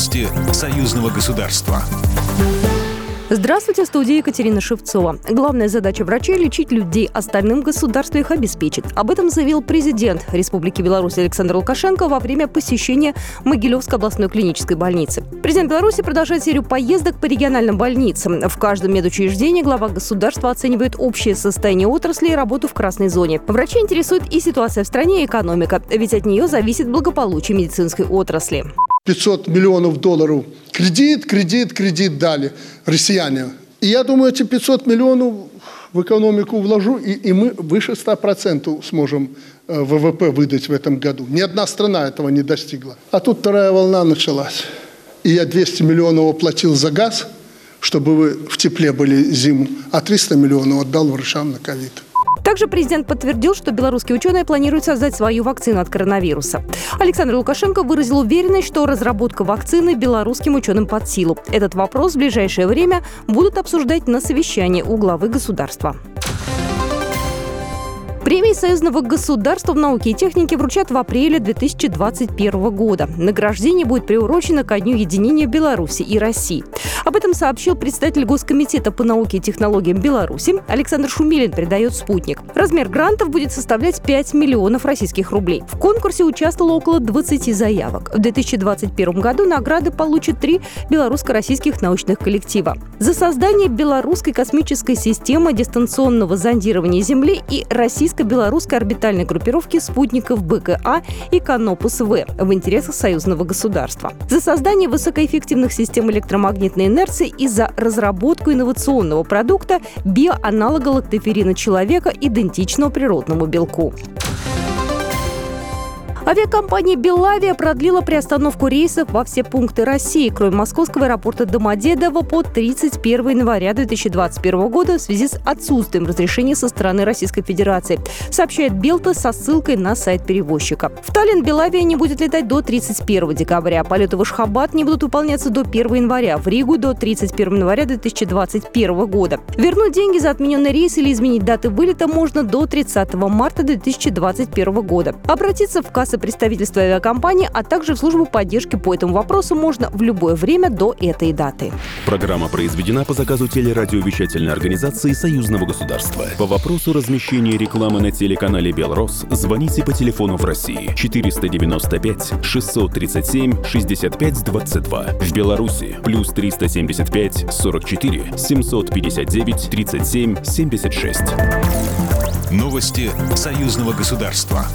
Новости союзного государства. Здравствуйте, студия Екатерина Шевцова. Главная задача врачей – лечить людей, остальным государство их обеспечит. Об этом заявил президент Республики Беларусь Александр Лукашенко во время посещения Могилевской областной клинической больницы. Президент Беларуси продолжает серию поездок по региональным больницам. В каждом медучреждении глава государства оценивает общее состояние отрасли и работу в красной зоне. Врачи интересует и ситуация в стране, и экономика, ведь от нее зависит благополучие медицинской отрасли. 500 миллионов долларов кредит, кредит, кредит дали россияне. И я думаю, эти 500 миллионов в экономику вложу, и, и мы выше 100% сможем э, ВВП выдать в этом году. Ни одна страна этого не достигла. А тут вторая волна началась. И я 200 миллионов оплатил за газ, чтобы вы в тепле были зиму, а 300 миллионов отдал врачам на ковид. Также президент подтвердил, что белорусские ученые планируют создать свою вакцину от коронавируса. Александр Лукашенко выразил уверенность, что разработка вакцины белорусским ученым под силу. Этот вопрос в ближайшее время будут обсуждать на совещании у главы государства. Премии Союзного государства в науке и технике вручат в апреле 2021 года. Награждение будет приурочено ко Дню единения Беларуси и России. Об этом сообщил представитель Госкомитета по науке и технологиям Беларуси Александр Шумилин, передает «Спутник». Размер грантов будет составлять 5 миллионов российских рублей. В конкурсе участвовало около 20 заявок. В 2021 году награды получат три белорусско-российских научных коллектива. За создание белорусской космической системы дистанционного зондирования Земли и российско-белорусской орбитальной группировки спутников БКА и Канопус-В в интересах союзного государства. За создание высокоэффективных систем электромагнитной инерции и за разработку инновационного продукта биоаналога лактоферина человека, идентичного природному белку. Авиакомпания «Белавия» продлила приостановку рейсов во все пункты России, кроме московского аэропорта Домодедово по 31 января 2021 года в связи с отсутствием разрешения со стороны Российской Федерации, сообщает Белта со ссылкой на сайт перевозчика. В Таллин «Белавия» не будет летать до 31 декабря. Полеты в Ашхабад не будут выполняться до 1 января, в Ригу до 31 января 2021 года. Вернуть деньги за отмененный рейс или изменить даты вылета можно до 30 марта 2021 года. Обратиться в кассы представительства авиакомпании, а также в службу поддержки по этому вопросу можно в любое время до этой даты. Программа произведена по заказу телерадиовещательной организации Союзного государства. По вопросу размещения рекламы на телеканале «Белрос» звоните по телефону в России 495 637 65 22. В Беларуси плюс 375 44 759 37 76. Новости союзного государства.